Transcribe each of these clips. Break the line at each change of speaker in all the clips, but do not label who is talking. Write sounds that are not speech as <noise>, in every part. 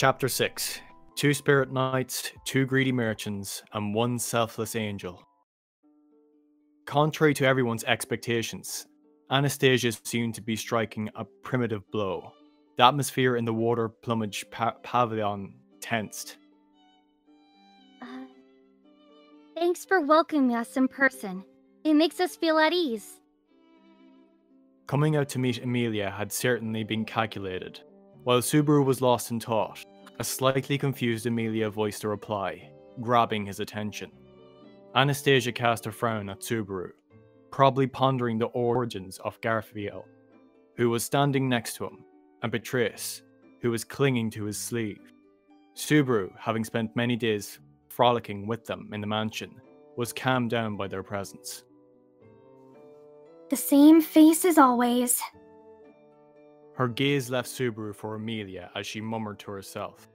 Chapter 6 Two Spirit Knights, Two Greedy Merchants, and One Selfless Angel. Contrary to everyone's expectations, Anastasia seemed to be striking a primitive blow. The atmosphere in the water plumage pa- pavilion tensed.
Uh, thanks for welcoming us in person. It makes us feel at ease.
Coming out to meet Emilia had certainly been calculated. While Subaru was lost in thought, a slightly confused Emilia voiced a reply, grabbing his attention. Anastasia cast a frown at Subaru, probably pondering the origins of Garfiel, who was standing next to him, and Beatrice, who was clinging to his sleeve. Subaru, having spent many days frolicking with them in the mansion, was calmed down by their presence.
The same face as always.
Her gaze left Subaru for Emilia as she murmured to herself,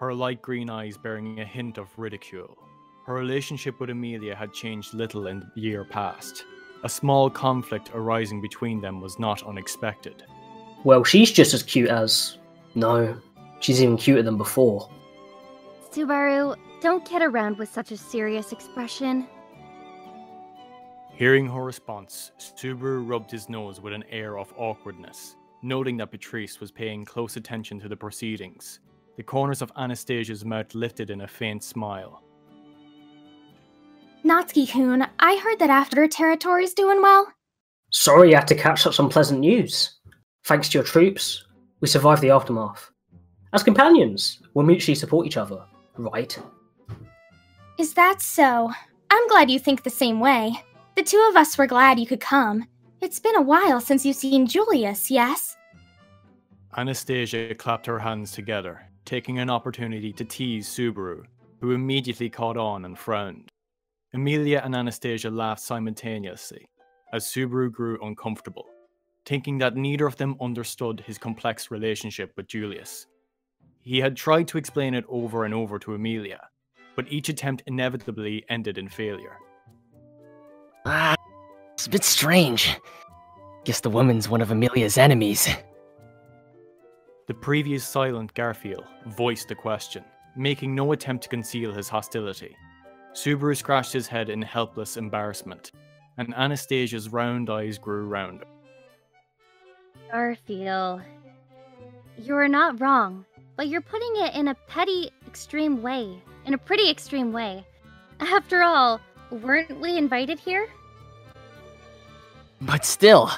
her light green eyes bearing a hint of ridicule. Her relationship with Emilia had changed little in the year past. A small conflict arising between them was not unexpected.
Well, she's just as cute as. No, she's even cuter than before.
Subaru, don't kid around with such a serious expression.
Hearing her response, Subaru rubbed his nose with an air of awkwardness, noting that Beatrice was paying close attention to the proceedings. The corners of Anastasia's mouth lifted in a faint smile.
Natsuki-kun, I heard that After Territory's doing well.
Sorry you had to catch such unpleasant news. Thanks to your troops, we survived the aftermath. As companions, we'll mutually support each other, right?
Is that so? I'm glad you think the same way. The two of us were glad you could come. It's been a while since you've seen Julius, yes?
Anastasia clapped her hands together, taking an opportunity to tease Subaru, who immediately caught on and frowned. Emilia and Anastasia laughed simultaneously as Subaru grew uncomfortable, thinking that neither of them understood his complex relationship with Julius. He had tried to explain it over and over to Emilia, but each attempt inevitably ended in failure.
Ah, it's a bit strange. Guess the woman's one of Emilia's enemies.
The previous silent Garfiel voiced the question, making no attempt to conceal his hostility. Subaru scratched his head in helpless embarrassment, and Anastasia's round eyes grew rounder.
Garfiel, you are not wrong, but you're putting it in a petty, extreme way. In a pretty extreme way. After all, weren't we invited here?
But still,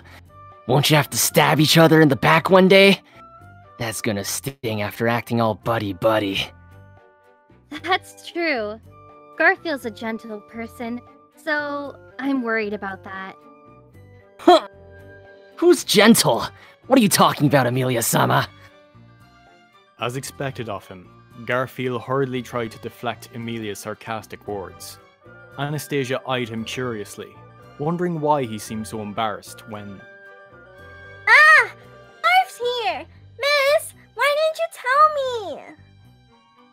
won't you have to stab each other in the back one day? That's gonna sting after acting all buddy buddy.
That's true. Garfiel's a gentle person, so I'm worried about that.
Huh. Who's gentle? What are you talking about, Emilia Sama?
As expected of him, Garfiel hurriedly tried to deflect Emilia's sarcastic words. Anastasia eyed him curiously, wondering why he seemed so embarrassed when.
Tell me?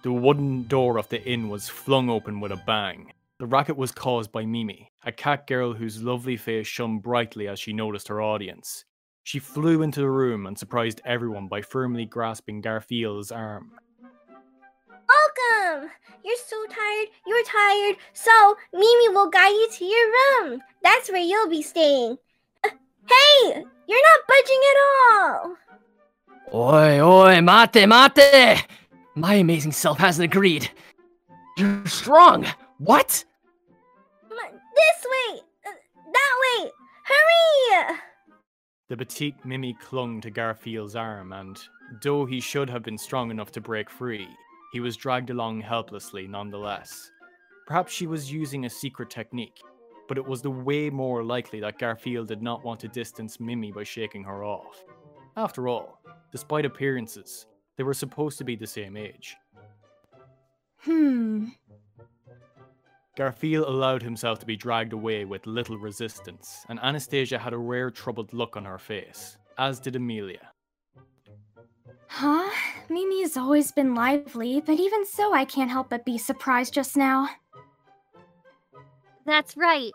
The wooden door of the inn was flung open with a bang. The racket was caused by Mimi, a cat girl whose lovely face shone brightly as she noticed her audience. She flew into the room and surprised everyone by firmly grasping Garfiel's arm.
Welcome! You're so tired, you're tired, so Mimi will guide you to your room. That's where you'll be staying. Uh, hey! You're not budging at all!
Oi, oi, mate, mate! My amazing self hasn't agreed. You're strong! What?
This way! Uh, that way! Hurry!
The petite Mimi clung to Garfiel's arm, and though he should have been strong enough to break free, he was dragged along helplessly nonetheless. Perhaps she was using a secret technique, but it was the way more likely that Garfiel did not want to distance Mimi by shaking her off. After all, despite appearances, they were supposed to be the same age.
Hmm.
Garfiel allowed himself to be dragged away with little resistance, and Anastasia had a rare troubled look on her face, as did Emilia.
Huh? Mimi has always been lively, but even so, I can't help but be surprised just now.
That's right.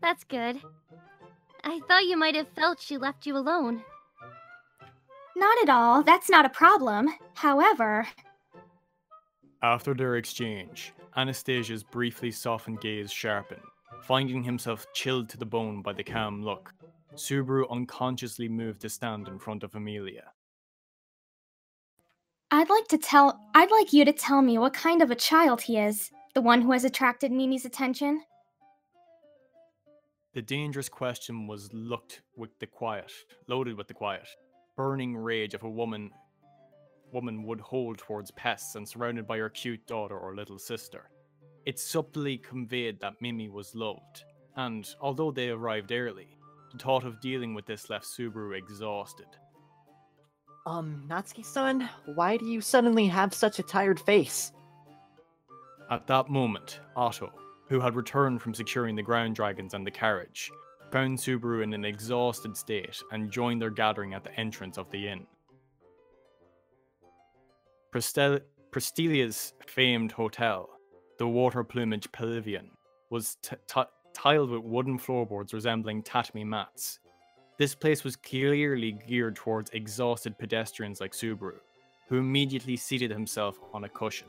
That's good. I thought you might have felt she left you alone.
Not at all. That's not a problem. However,
After their exchange, Anastasia's briefly softened gaze sharpened, finding himself chilled to the bone by the calm look. Subaru unconsciously moved to stand in front of Emilia.
I'd like to tell I'd like you to tell me what kind of a child he is, the one who has attracted Mimi's attention.
The dangerous question was looked with the quiet, loaded with the quiet, burning rage of a woman woman would hold towards pests and surrounded by her cute daughter or little sister. It subtly conveyed that Mimi was loved, and although they arrived early, the thought of dealing with this left Subaru exhausted.
Um, Natsuki-san, why do you suddenly have such a tired face?
At that moment, Otto, who had returned from securing the ground dragons and the carriage, found Subaru in an exhausted state and joined their gathering at the entrance of the inn. Prestel- Priestella's famed hotel, the Water Plumage Pavilion, was t- t- tiled with wooden floorboards resembling tatami mats. This place was clearly geared towards exhausted pedestrians like Subaru, who immediately seated himself on a cushion.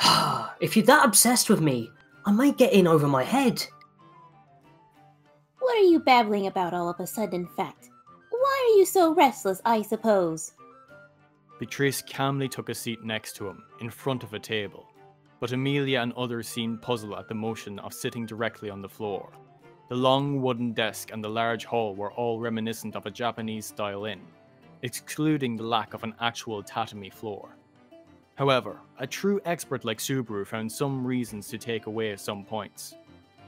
<sighs>
if you're that obsessed with me, I might get in over my head.
What are you babbling about all of a sudden, fact? Why are you so restless, I suppose?
Beatrice calmly took a seat next to him, in front of a table, but Emilia and others seemed puzzled at the motion of sitting directly on the floor. The long wooden desk and the large hall were all reminiscent of a Japanese style inn, excluding the lack of an actual tatami floor. However, a true expert like Subaru found some reasons to take away some points.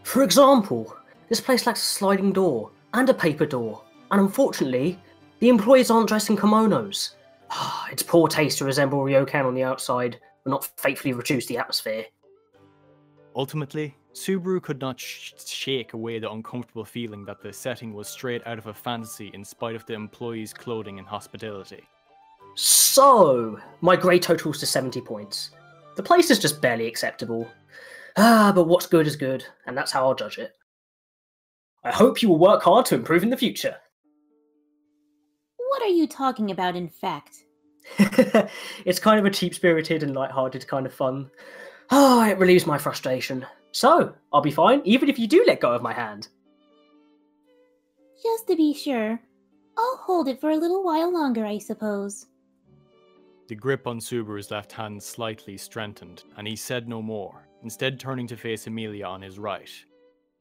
For example, this place lacks a sliding door and a paper door, and unfortunately, the employees aren't dressed in kimonos. it's poor taste to resemble ryokan on the outside, but not faithfully reduce the atmosphere.
Ultimately, Subaru could not sh- shake away the uncomfortable feeling that the setting was straight out of a fantasy in spite of the employees' clothing and hospitality.
So, my grade totals to 70 points. The place is just barely acceptable. Ah, but what's good is good, and that's how I'll judge it. I hope you will work hard to improve in the future.
What are you talking about, in fact? <laughs>
it's kind of a cheap spirited and light-hearted kind of fun. <sighs> Ah, it relieves my frustration. So, I'll be fine, even if you do let go of my hand.
Just to be sure, I'll hold it for a little while longer, I suppose.
The grip on Subaru's left hand slightly strengthened, and he said no more, instead turning to face Emilia on his right.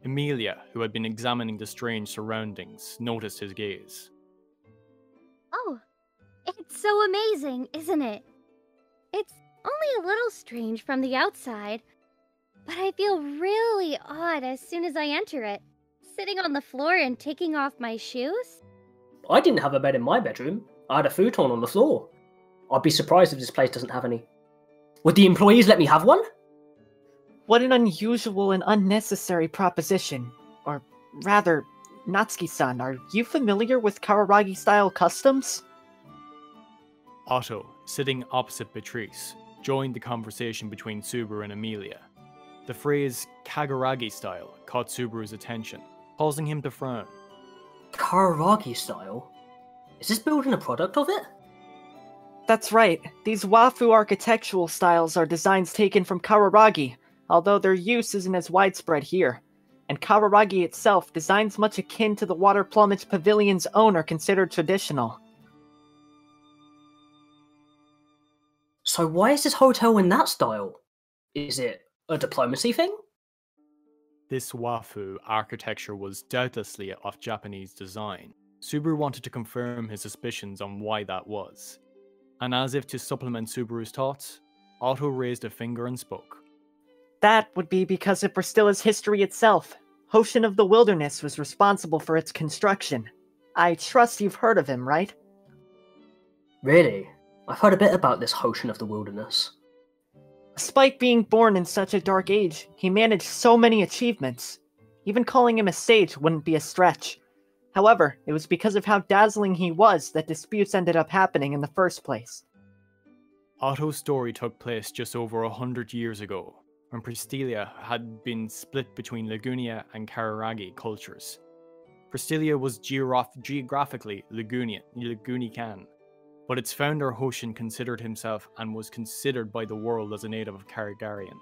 Emilia, who had been examining the strange surroundings, noticed his gaze.
Oh, it's so amazing, isn't it? It's only a little strange from the outside, but I feel really odd as soon as I enter it, sitting on the floor and taking off my shoes.
I didn't have a bed in my bedroom. I had a futon on the floor. I'd be surprised if this place doesn't have any. Would the employees let me have one?
What an unusual and unnecessary proposition. Or rather, Natsuki-san, are you familiar with Kararagi-style customs?
Otto, sitting opposite Beatrice, joined the conversation between Subaru and Emilia. The phrase Kararagi style caught Subaru's attention, causing him to frown.
Kararagi style? Is this building a product of it?
That's right. These Wafu architectural styles are designs taken from Kararagi, although their use isn't as widespread here. And Kararagi itself, designs much akin to the Water Plumage Pavilion's own, are considered traditional.
So why is this hotel in that style? Is it a diplomacy thing?
This Wafu architecture was doubtlessly of Japanese design. Subaru wanted to confirm his suspicions on why that was. And as if to supplement Subaru's thoughts, Otto raised a finger and spoke.
That would be because of Priestella's history itself. Hoshin of the Wilderness was responsible for its construction. I trust you've heard of him, right?
Really? I've heard a bit about this Hoshin of the Wilderness.
Despite being born in such a dark age, he managed so many achievements. Even calling him a sage wouldn't be a stretch. However, it was because of how dazzling he was that disputes ended up happening in the first place.
Otto's story took place just over a hundred years ago, when Priestella had been split between Lagunia and Kararagi cultures. Priestella was geograph- geographically Lagunian, Lagunican, but its founder Hoshin considered himself and was considered by the world as a native of Karagarian.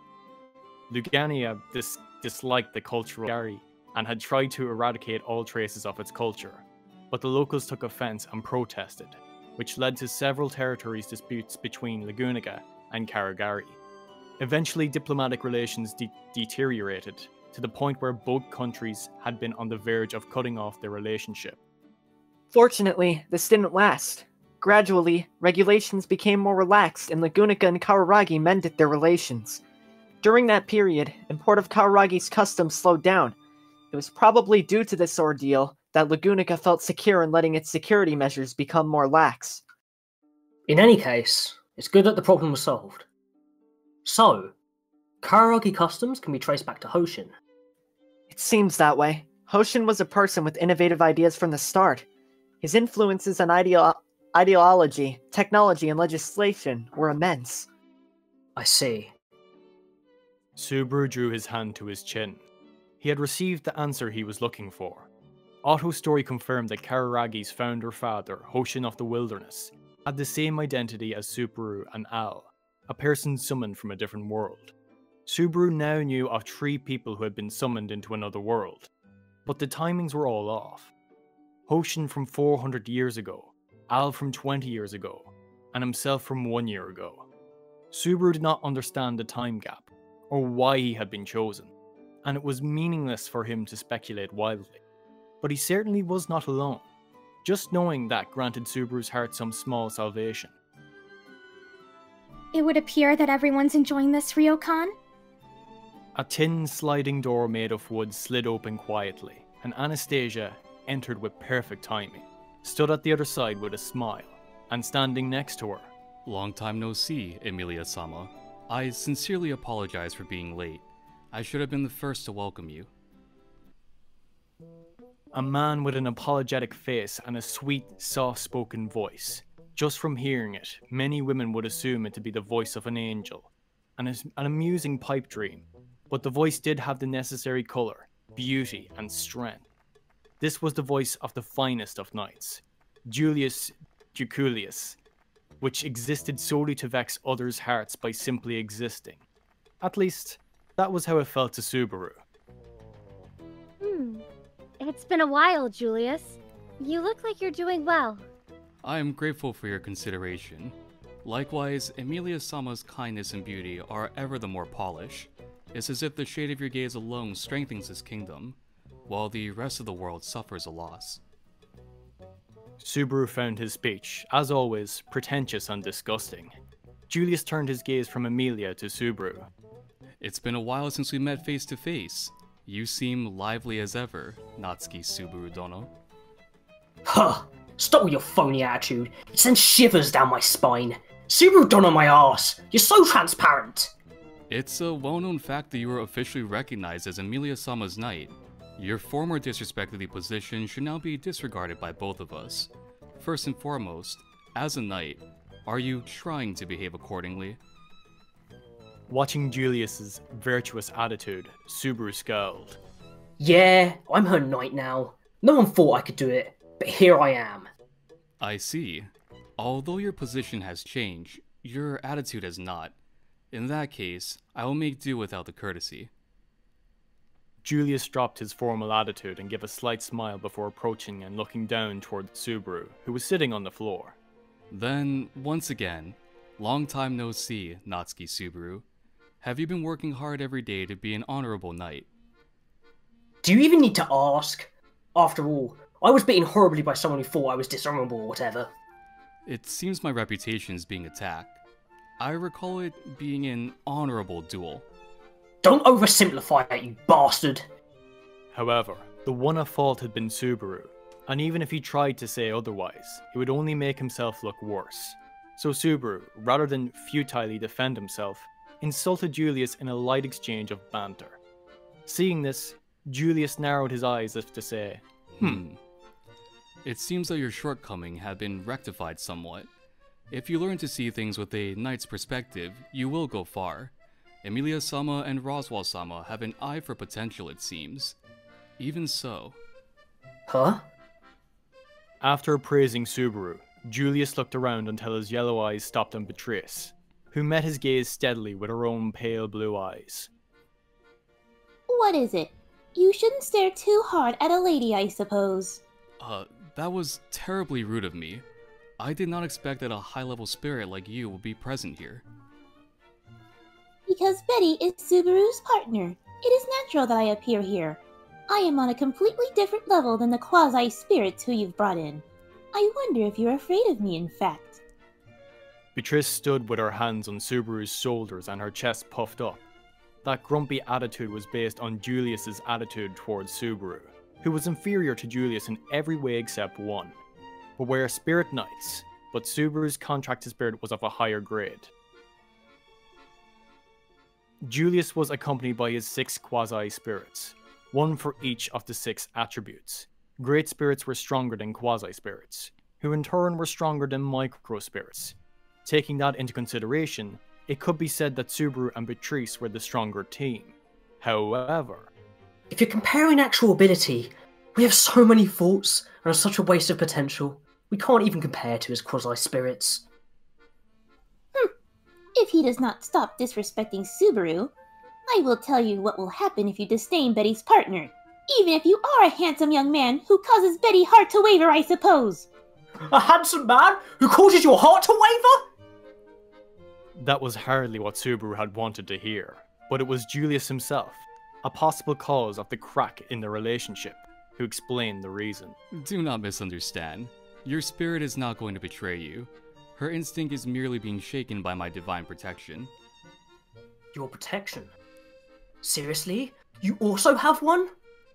Lugania dis- disliked the culture of Gary and had tried to eradicate all traces of its culture, but the locals took offense and protested, which led to several territories disputes between Laguniga and Karagari. Eventually, diplomatic relations de- deteriorated to the point where both countries had been on the verge of cutting off their relationship.
Fortunately, this didn't last. Gradually, regulations became more relaxed and Lugunica and Kararagi mended their relations. During that period, import of Kararagi's customs slowed down. It was probably due to this ordeal that Lugunica felt secure in letting its security measures become more lax.
In any case, it's good that the problem was solved. So, Kararagi customs can be traced back to Hoshin.
It seems that way. Hoshin was a person with innovative ideas from the start. His influences on ideo- ideology, technology, and legislation were immense.
I see.
Subaru drew his hand to his chin. He had received the answer he was looking for. Otto's story confirmed that Kararagi's founder father, Hoshin of the Wilderness, had the same identity as Subaru and Al, a person summoned from a different world. Subaru now knew of three people who had been summoned into another world, but the timings were all off. Hoshin from 400 years ago, Al from 20 years ago, and himself from one year ago. Subaru did not understand the time gap, or why he had been chosen, and it was meaningless for him to speculate wildly. But he certainly was not alone. Just knowing that granted Subaru's heart some small salvation.
It would appear that everyone's enjoying this, Ryokan.
A tin sliding door made of wood slid open quietly, and Anastasia entered with perfect timing, stood at the other side with a smile, and standing next to her.
Long time no see, Emilia Sama. I sincerely apologize for being late. I should have been the first to welcome you.
A man with an apologetic face and a sweet, soft spoken voice. Just from hearing it, many women would assume it to be the voice of an angel. An, an amusing pipe dream, but the voice did have the necessary colour, beauty, and strength. This was the voice of the finest of knights, Julius Juukulius, which existed solely to vex others' hearts by simply existing. At least, that was how it felt to Subaru.
Hmm. It's been a while, Julius. You look like you're doing well.
I am grateful for your consideration. Likewise, Emilia Sama's kindness and beauty are ever the more polished. It's as if the shade of your gaze alone strengthens his kingdom, while the rest of the world suffers a loss.
Subaru found his speech, as always, pretentious and disgusting. Julius turned his gaze from Emilia to Subaru.
It's been a while since we met face to face. You seem lively as ever, Natsuki Subaru Dono.
Huh! Stop with your phony attitude. It sends shivers down my spine. Subaru done on my ass. You're so transparent.
It's a well known fact that you are officially recognized as Emilia Sama's knight. Your former disrespect of the position should now be disregarded by both of us. First and foremost, as a knight, are you trying to behave accordingly?
Watching Julius's virtuous attitude, Subaru scowled.
Yeah, I'm her knight now. No one thought I could do it, but here I am.
I see. Although your position has changed, your attitude has not. In that case, I will make do without the courtesy.
Julius dropped his formal attitude and gave a slight smile before approaching and looking down toward Subaru, who was sitting on the floor.
Then, once again, long time no see, Natsuki Subaru. Have you been working hard every day to be an honorable knight?
Do you even need to ask? After all, I was beaten horribly by someone who thought I was dishonorable or whatever.
It seems my reputation is being attacked. I recall it being an honorable duel.
Don't oversimplify it, you bastard!
However, the one at fault had been Subaru, and even if he tried to say otherwise, it would only make himself look worse. So Subaru, rather than futilely defend himself, insulted Julius in a light exchange of banter. Seeing this, Julius narrowed his eyes as if to say,
Hmm. It seems that your shortcoming have been rectified somewhat. If you learn to see things with a knight's perspective, you will go far. Emilia Sama and Roswaal Sama have an eye for potential, it seems. Even so.
Huh?
After praising Subaru, Julius looked around until his yellow eyes stopped on Beatrice, who met his gaze steadily with her own pale blue eyes.
What is it? You shouldn't stare too hard at a lady, I suppose.
Uh, that was terribly rude of me. I did not expect that a high level spirit like you would be present here.
Because Betty is Subaru's partner. It is natural that I appear here. I am on a completely different level than the quasi spirits who you've brought in. I wonder if you're afraid of me, in fact.
Beatrice stood with her hands on Subaru's shoulders and her chest puffed up. That grumpy attitude was based on Julius's attitude towards Subaru, who was inferior to Julius in every way except one. But were spirit knights, but Subaru's contracted spirit was of a higher grade. Julius was accompanied by his six quasi spirits, one for each of the six attributes. Great spirits were stronger than quasi spirits, who in turn were stronger than micro spirits. Taking that into consideration, it could be said that Subaru and Beatrice were the stronger team. However,
If you're comparing actual ability, we have so many faults and are such a waste of potential. We can't even compare to his quasi spirits. Hmm.
If he does not stop disrespecting Subaru, I will tell you what will happen if you disdain Betty's partner. Even if you are a handsome young man who causes Betty heart to waver, I suppose.
A handsome man who causes your heart to waver?
that was hardly what Subaru had wanted to hear, but it was Julius himself, a possible cause of the crack in the relationship, who explained the reason.
Do not misunderstand. Your spirit is not going to betray you. Her instinct is merely being shaken by my divine protection.
Your protection? Seriously? You also have one?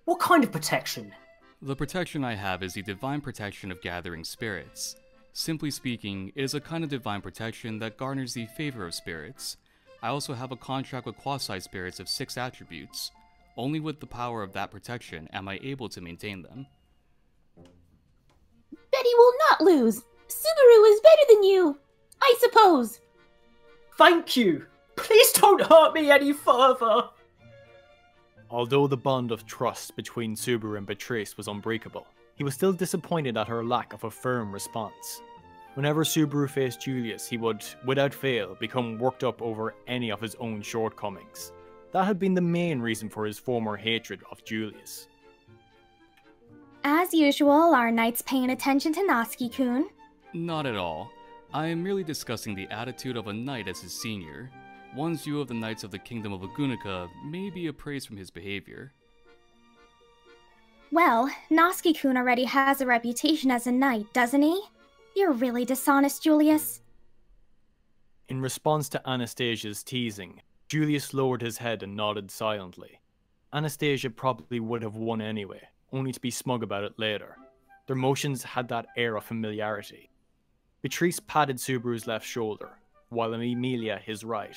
What kind of protection?
The protection I have is the divine protection of gathering spirits. Simply speaking, it is a kind of divine protection that garners the favor of spirits. I also have a contract with quasi spirits of six attributes. Only with the power of that protection am I able to maintain them.
Betty will not lose. Subaru is better than you, I suppose.
Thank you! Please don't hurt me any further!
Although the bond of trust between Subaru and Beatrice was unbreakable, he was still disappointed at her lack of a firm response. Whenever Subaru faced Julius, he would, without fail, become worked up over any of his own shortcomings. That had been the main reason for his former hatred of Julius.
As usual, our knights paying attention to Natsuki kun.
Not at all. I am merely discussing the attitude of a knight as his senior. One's view of the knights of the kingdom of Agunica may be appraised from his behavior.
Well, Natsuki kun already has a reputation as a knight, doesn't he? You're really dishonest, Julius.
In response to Anastasia's teasing, Julius lowered his head and nodded silently. Anastasia probably would have won anyway, only to be smug about it later. Their motions had that air of familiarity. Beatrice patted Subaru's left shoulder, while Emilia his right.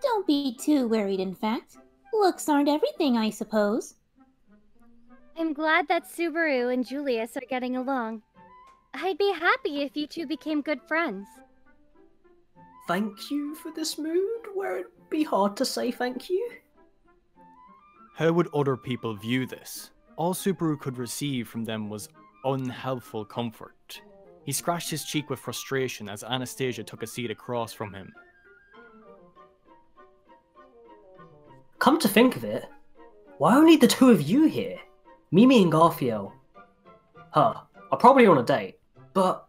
Don't be too worried, in fact. Looks aren't everything, I suppose.
I'm glad that Subaru and Julius are getting along. I'd be happy if you two became good friends.
Thank you for this mood where it'd be hard to say thank you.
How would other people view this? All Subaru could receive from them was unhelpful comfort. He scratched his cheek with frustration as Anastasia took a seat across from him.
Come to think of it, why only the two of you here? Mimi and Garfiel. Huh, are probably on a date, but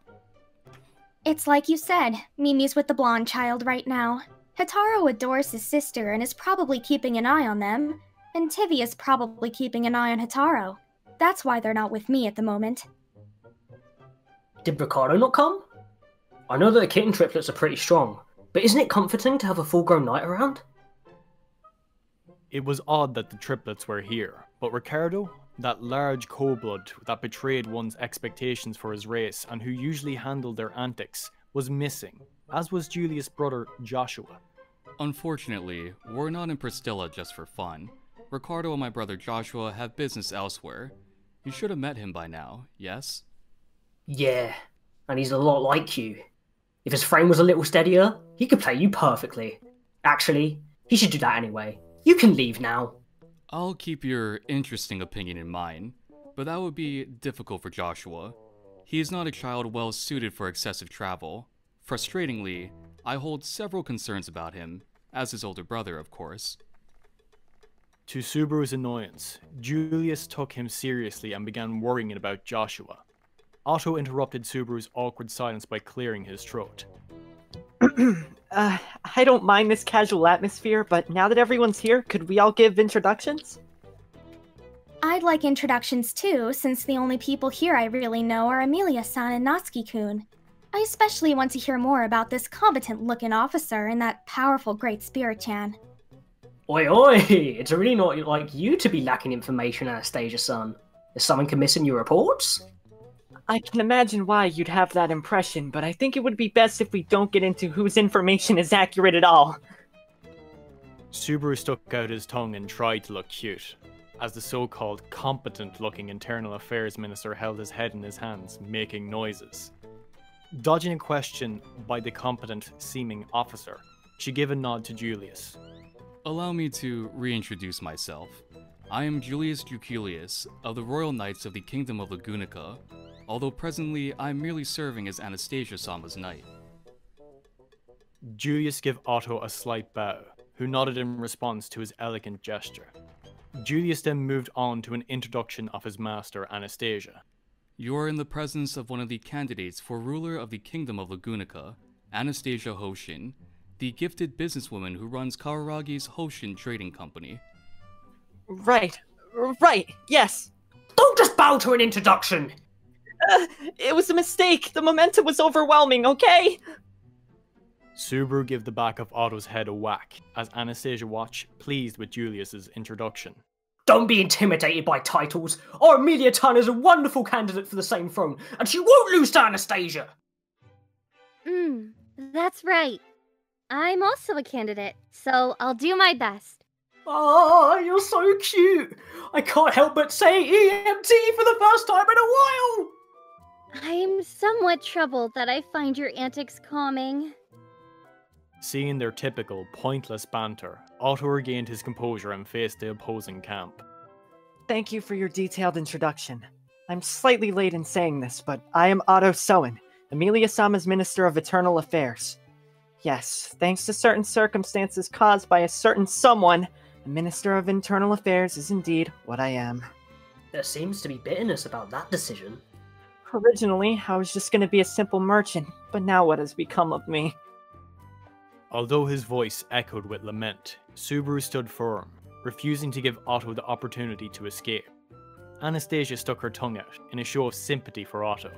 It's like you said, Mimi's with the blonde child right now. Hetaro adores his sister and is probably keeping an eye on them, and Tivi is probably keeping an eye on Hetaro. That's why they're not with me at the moment.
did Ricardo not come? I know that the kitten triplets are pretty strong, but isn't it comforting to have a full grown knight around?
It was odd that the triplets were here, but Ricardo, that large kobold that betrayed one's expectations for his race and who usually handled their antics, was missing, as was Julius' brother Joshua.
Unfortunately, we're not in Priestella just for fun. Ricardo and my brother Joshua have business elsewhere. You should have met him by now, yes?
Yeah, and he's a lot like you. If his frame was a little steadier, he could play you perfectly. Actually, he should do that anyway. You can leave now.
I'll keep your interesting opinion in mind, but that would be difficult for Joshua. He is not a child well suited for excessive travel. Frustratingly, I hold several concerns about him, as his older brother, of course.
To Subaru's annoyance, Julius took him seriously and began worrying about Joshua. Otto interrupted Subaru's awkward silence by clearing his throat. <clears throat>
uh, I don't mind this casual atmosphere, but now that everyone's here, could we all give introductions?
I'd like introductions too, since the only people here I really know are Emilia-san and Natsuki-kun. I especially want to hear more about this competent-looking officer and that powerful Great Spirit-chan.
Oi oi! It's really not like you to be lacking information, Anastasia-san. Is someone amiss in your reports?
I can imagine why you'd have that impression, but I think it would be best if we don't get into whose information is accurate at all.
Subaru stuck out his tongue and tried to look cute, as the so called competent looking Internal Affairs Minister held his head in his hands, making noises. Dodging a question by the competent seeming officer, she gave a nod to Julius.
Allow me to reintroduce myself. I am Julius Juukulius of the Royal Knights of the Kingdom of Lugunica, although presently I'm merely serving as Anastasia Sama's knight.
Julius gave Otto a slight bow, who nodded in response to his elegant gesture. Julius then moved on to an introduction of his master, Anastasia.
You are in the presence of one of the candidates for ruler of the Kingdom of Lugunica, Anastasia Hoshin, the gifted businesswoman who runs Kararagi's Hoshin Trading Company.
Right, right, yes.
Don't just bow to an introduction!
Uh, <laughs> it was a mistake. The momentum was overwhelming, okay?
Subaru gave the back of Otto's head a whack as Anastasia watched, pleased with Julius's introduction.
Don't be intimidated by titles. Our Emilia Tan is a wonderful candidate for the same throne, and she won't lose to Anastasia.
Hmm, that's right. I'm also a candidate, so I'll do my best.
Oh, you're so cute. I can't help but say EMT for the first time in a while.
I'm somewhat troubled that I find your antics calming.
Seeing their typical, pointless banter, Otto regained his composure and faced the opposing camp.
Thank you for your detailed introduction. I'm slightly late in saying this, but I am Otto Suwen, Emilia Sama's Minister of Eternal Affairs. Yes, thanks to certain circumstances caused by a certain someone, the Minister of Internal Affairs is indeed what I am.
There seems to be bitterness about that decision.
Originally, I was just going to be a simple merchant, but now what has become of me?
Although his voice echoed with lament, Subaru stood firm, refusing to give Otto the opportunity to escape. Anastasia stuck her tongue out in a show of sympathy for Otto.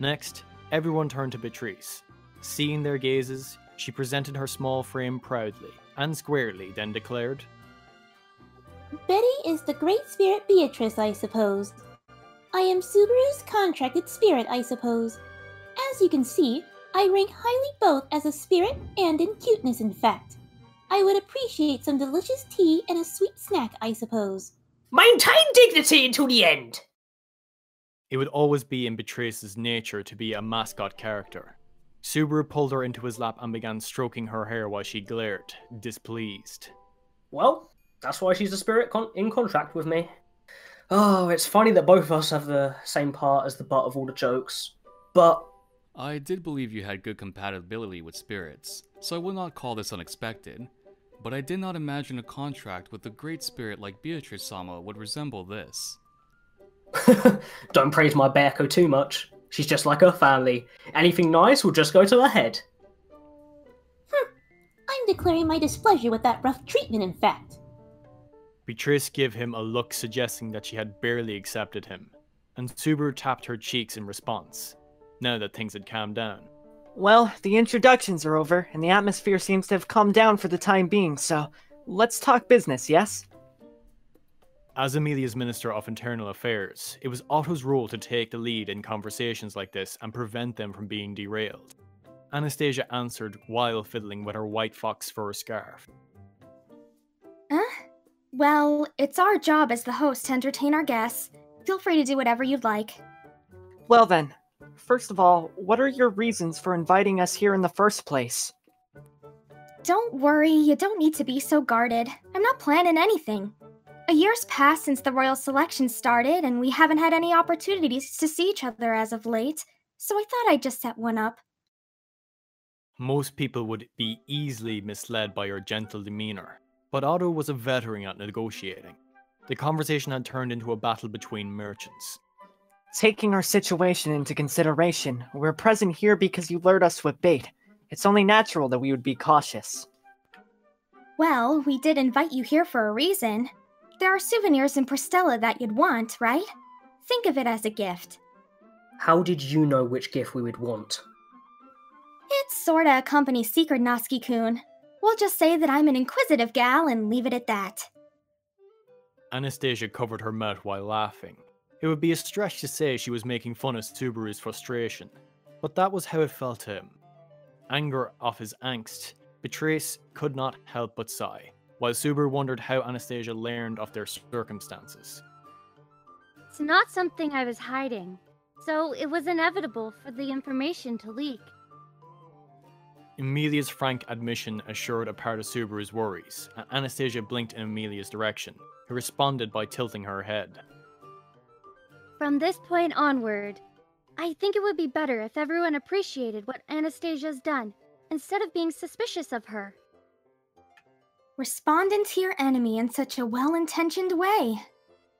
Next, everyone turned to Beatrice. Seeing their gazes, she presented her small frame proudly and squarely, then declared,
Betty is the Great Spirit Beatrice, I suppose. I am Subaru's contracted spirit, I suppose. As you can see, I rank highly both as a spirit and in cuteness, in fact. I would appreciate some delicious tea and a sweet snack, I suppose.
Maintain dignity until the end!
It would always be in Beatrice's nature to be a mascot character. Subaru pulled her into his lap and began stroking her hair while she glared, displeased.
Well, that's why she's a spirit con- in contract with me. Oh, it's funny that both of us have the same part as the butt of all the jokes. But
I did believe you had good compatibility with spirits, so I will not call this unexpected. But I did not imagine a contract with a great spirit like Beatrice Sama would resemble this. <laughs>
don't praise my Beako too much. She's just like her family. Anything nice will just go to her head.
Hm. I'm declaring my displeasure with that rough treatment, in fact.
Beatrice gave him a look suggesting that she had barely accepted him, and Subaru tapped her cheeks in response, now that things had calmed down.
Well, the introductions are over, and the atmosphere seems to have calmed down for the time being, so let's talk business, yes?
As Emilia's Minister of Internal Affairs, it was Otto's role to take the lead in conversations like this and prevent them from being derailed. Anastasia answered while fiddling with her white fox fur scarf.
Huh? Well, it's our job as the host to entertain our guests. Feel free to do whatever you'd like.
Well then, first of all, what are your reasons for inviting us here in the first place?
Don't worry, you don't need to be so guarded. I'm not planning anything. A year's passed since the royal selection started, and we haven't had any opportunities to see each other as of late, so I thought I'd just set one up.
Most people would be easily misled by your gentle demeanor, but Otto was a veteran at negotiating. The conversation had turned into a battle between merchants.
Taking our situation into consideration, we're present here because you lured us with bait. It's only natural that we would be cautious.
Well, we did invite you here for a reason. There are souvenirs in Priestella that you'd want, right? Think of it as a gift.
How did you know which gift we would want?
It's sorta a company secret, Natsuki kun. We'll just say that I'm an inquisitive gal and leave it at that.
Anastasia covered her mouth while laughing. It would be a stretch to say she was making fun of Subaru's frustration, but that was how it felt to him. Anger of his angst, Beatrice could not help but sigh, while Subaru wondered how Anastasia learned of their circumstances.
It's not something I was hiding, so it was inevitable for the information to leak.
Emilia's frank admission assured a part of Subaru's worries, and Anastasia blinked in Emilia's direction, who responded by tilting her head.
From this point onward, I think it would be better if everyone appreciated what Anastasia's done, instead of being suspicious of her.
Responding to your enemy in such a well intentioned way.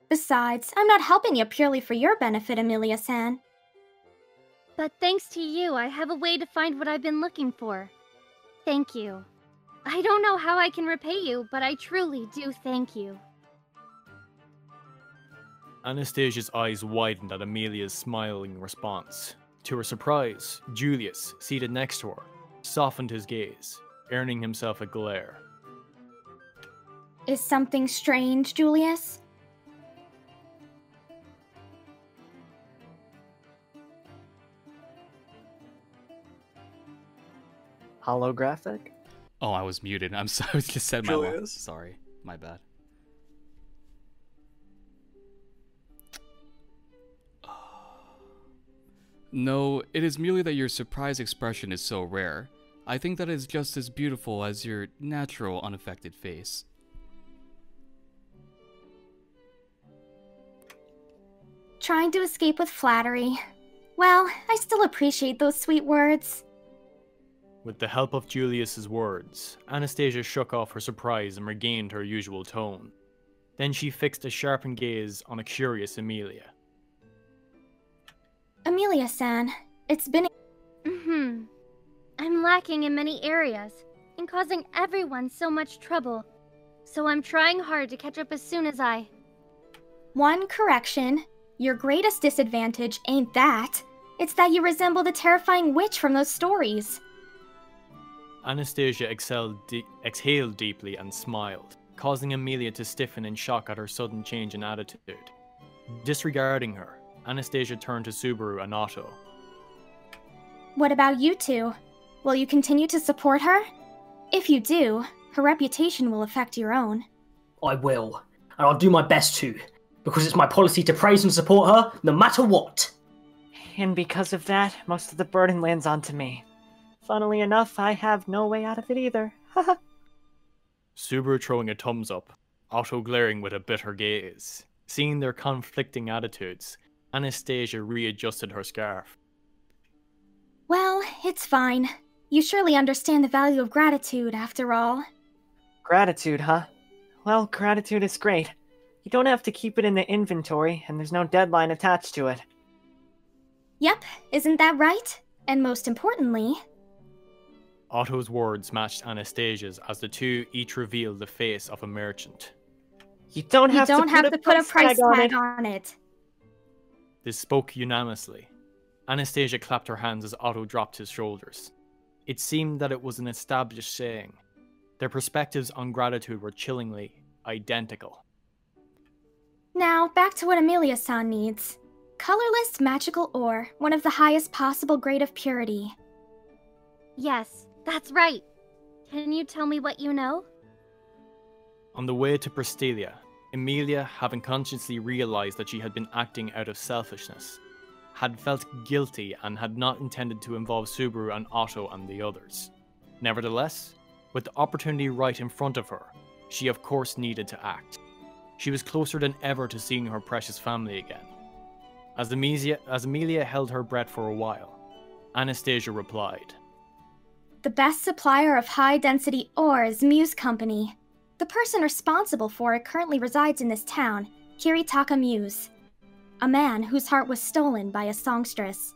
Besides, I'm not helping you purely for your benefit, Emilia san.
But thanks to you, I have a way to find what I've been looking for. Thank you. I don't know how I can repay you, but I truly do thank you.
Anastasia's eyes widened at Emilia's smiling response. To her surprise, Julius, seated next to her, softened his gaze, earning himself a glare.
Is something strange, Julius?
HollowGraphic?
Oh, I was muted. I'm <laughs> sorry. I was just said my line.
Julius?
Sorry. My bad. <sighs> No, it is merely that your surprise expression is so rare. I think that is just as beautiful as your natural, unaffected face.
Trying to escape with flattery. Well, I still appreciate those sweet words.
With the help of Julius's words, Anastasia shook off her surprise and regained her usual tone. Then she fixed a sharpened gaze on a curious Emilia.
Amelia san, it's been.
Mm hmm. I'm lacking in many areas and causing everyone so much trouble. So I'm trying hard to catch up as soon as I.
One correction. Your greatest disadvantage ain't that. It's that you resemble the terrifying witch from those stories.
Anastasia exhaled, de- exhaled deeply and smiled, causing Emilia to stiffen in shock at her sudden change in attitude. Disregarding her, Anastasia turned to Subaru and Otto.
What about you two? Will you continue to support her? If you do, her reputation will affect your own.
I will, and I'll do my best to, because it's my policy to praise and support her no matter what.
And because of that, most of the burden lands onto me. Funnily enough, I have no way out of it either. <laughs> Haha.
Subaru throwing a thumbs up, Otto glaring with a bitter gaze. Seeing their conflicting attitudes, Anastasia readjusted her scarf.
Well, it's fine. You surely understand the value of gratitude, after all.
Gratitude, huh? Well, gratitude is great. You don't have to keep it in the inventory, and there's no deadline attached to it.
Yep, isn't that right? And most importantly,
Otto's words matched Anastasia's as the two each revealed the face of a merchant.
You don't
you
have
don't
to
have
put,
to
a,
put a
price
price
tag on it.
on it.
They spoke unanimously. Anastasia clapped her hands as Otto dropped his shoulders. It seemed that it was an established saying. Their perspectives on gratitude were chillingly identical.
Now, back to what Emilia san needs. Colorless magical ore, one of the highest possible grade of purity.
Yes, that's right. Can you tell me what you know?
On the way to Priestella, Emilia, having consciously realized that she had been acting out of selfishness, had felt guilty and had not intended to involve Subaru and Otto and the others. Nevertheless, with the opportunity right in front of her, she of course needed to act. she was closer than ever to seeing her precious family again. As Emilia, as Emilia held her breath for a while, Anastasia replied,
The best supplier of high density ore is Muse Company. The person responsible for it currently resides in this town, Kiritaka Muse. A man whose heart was stolen by a songstress.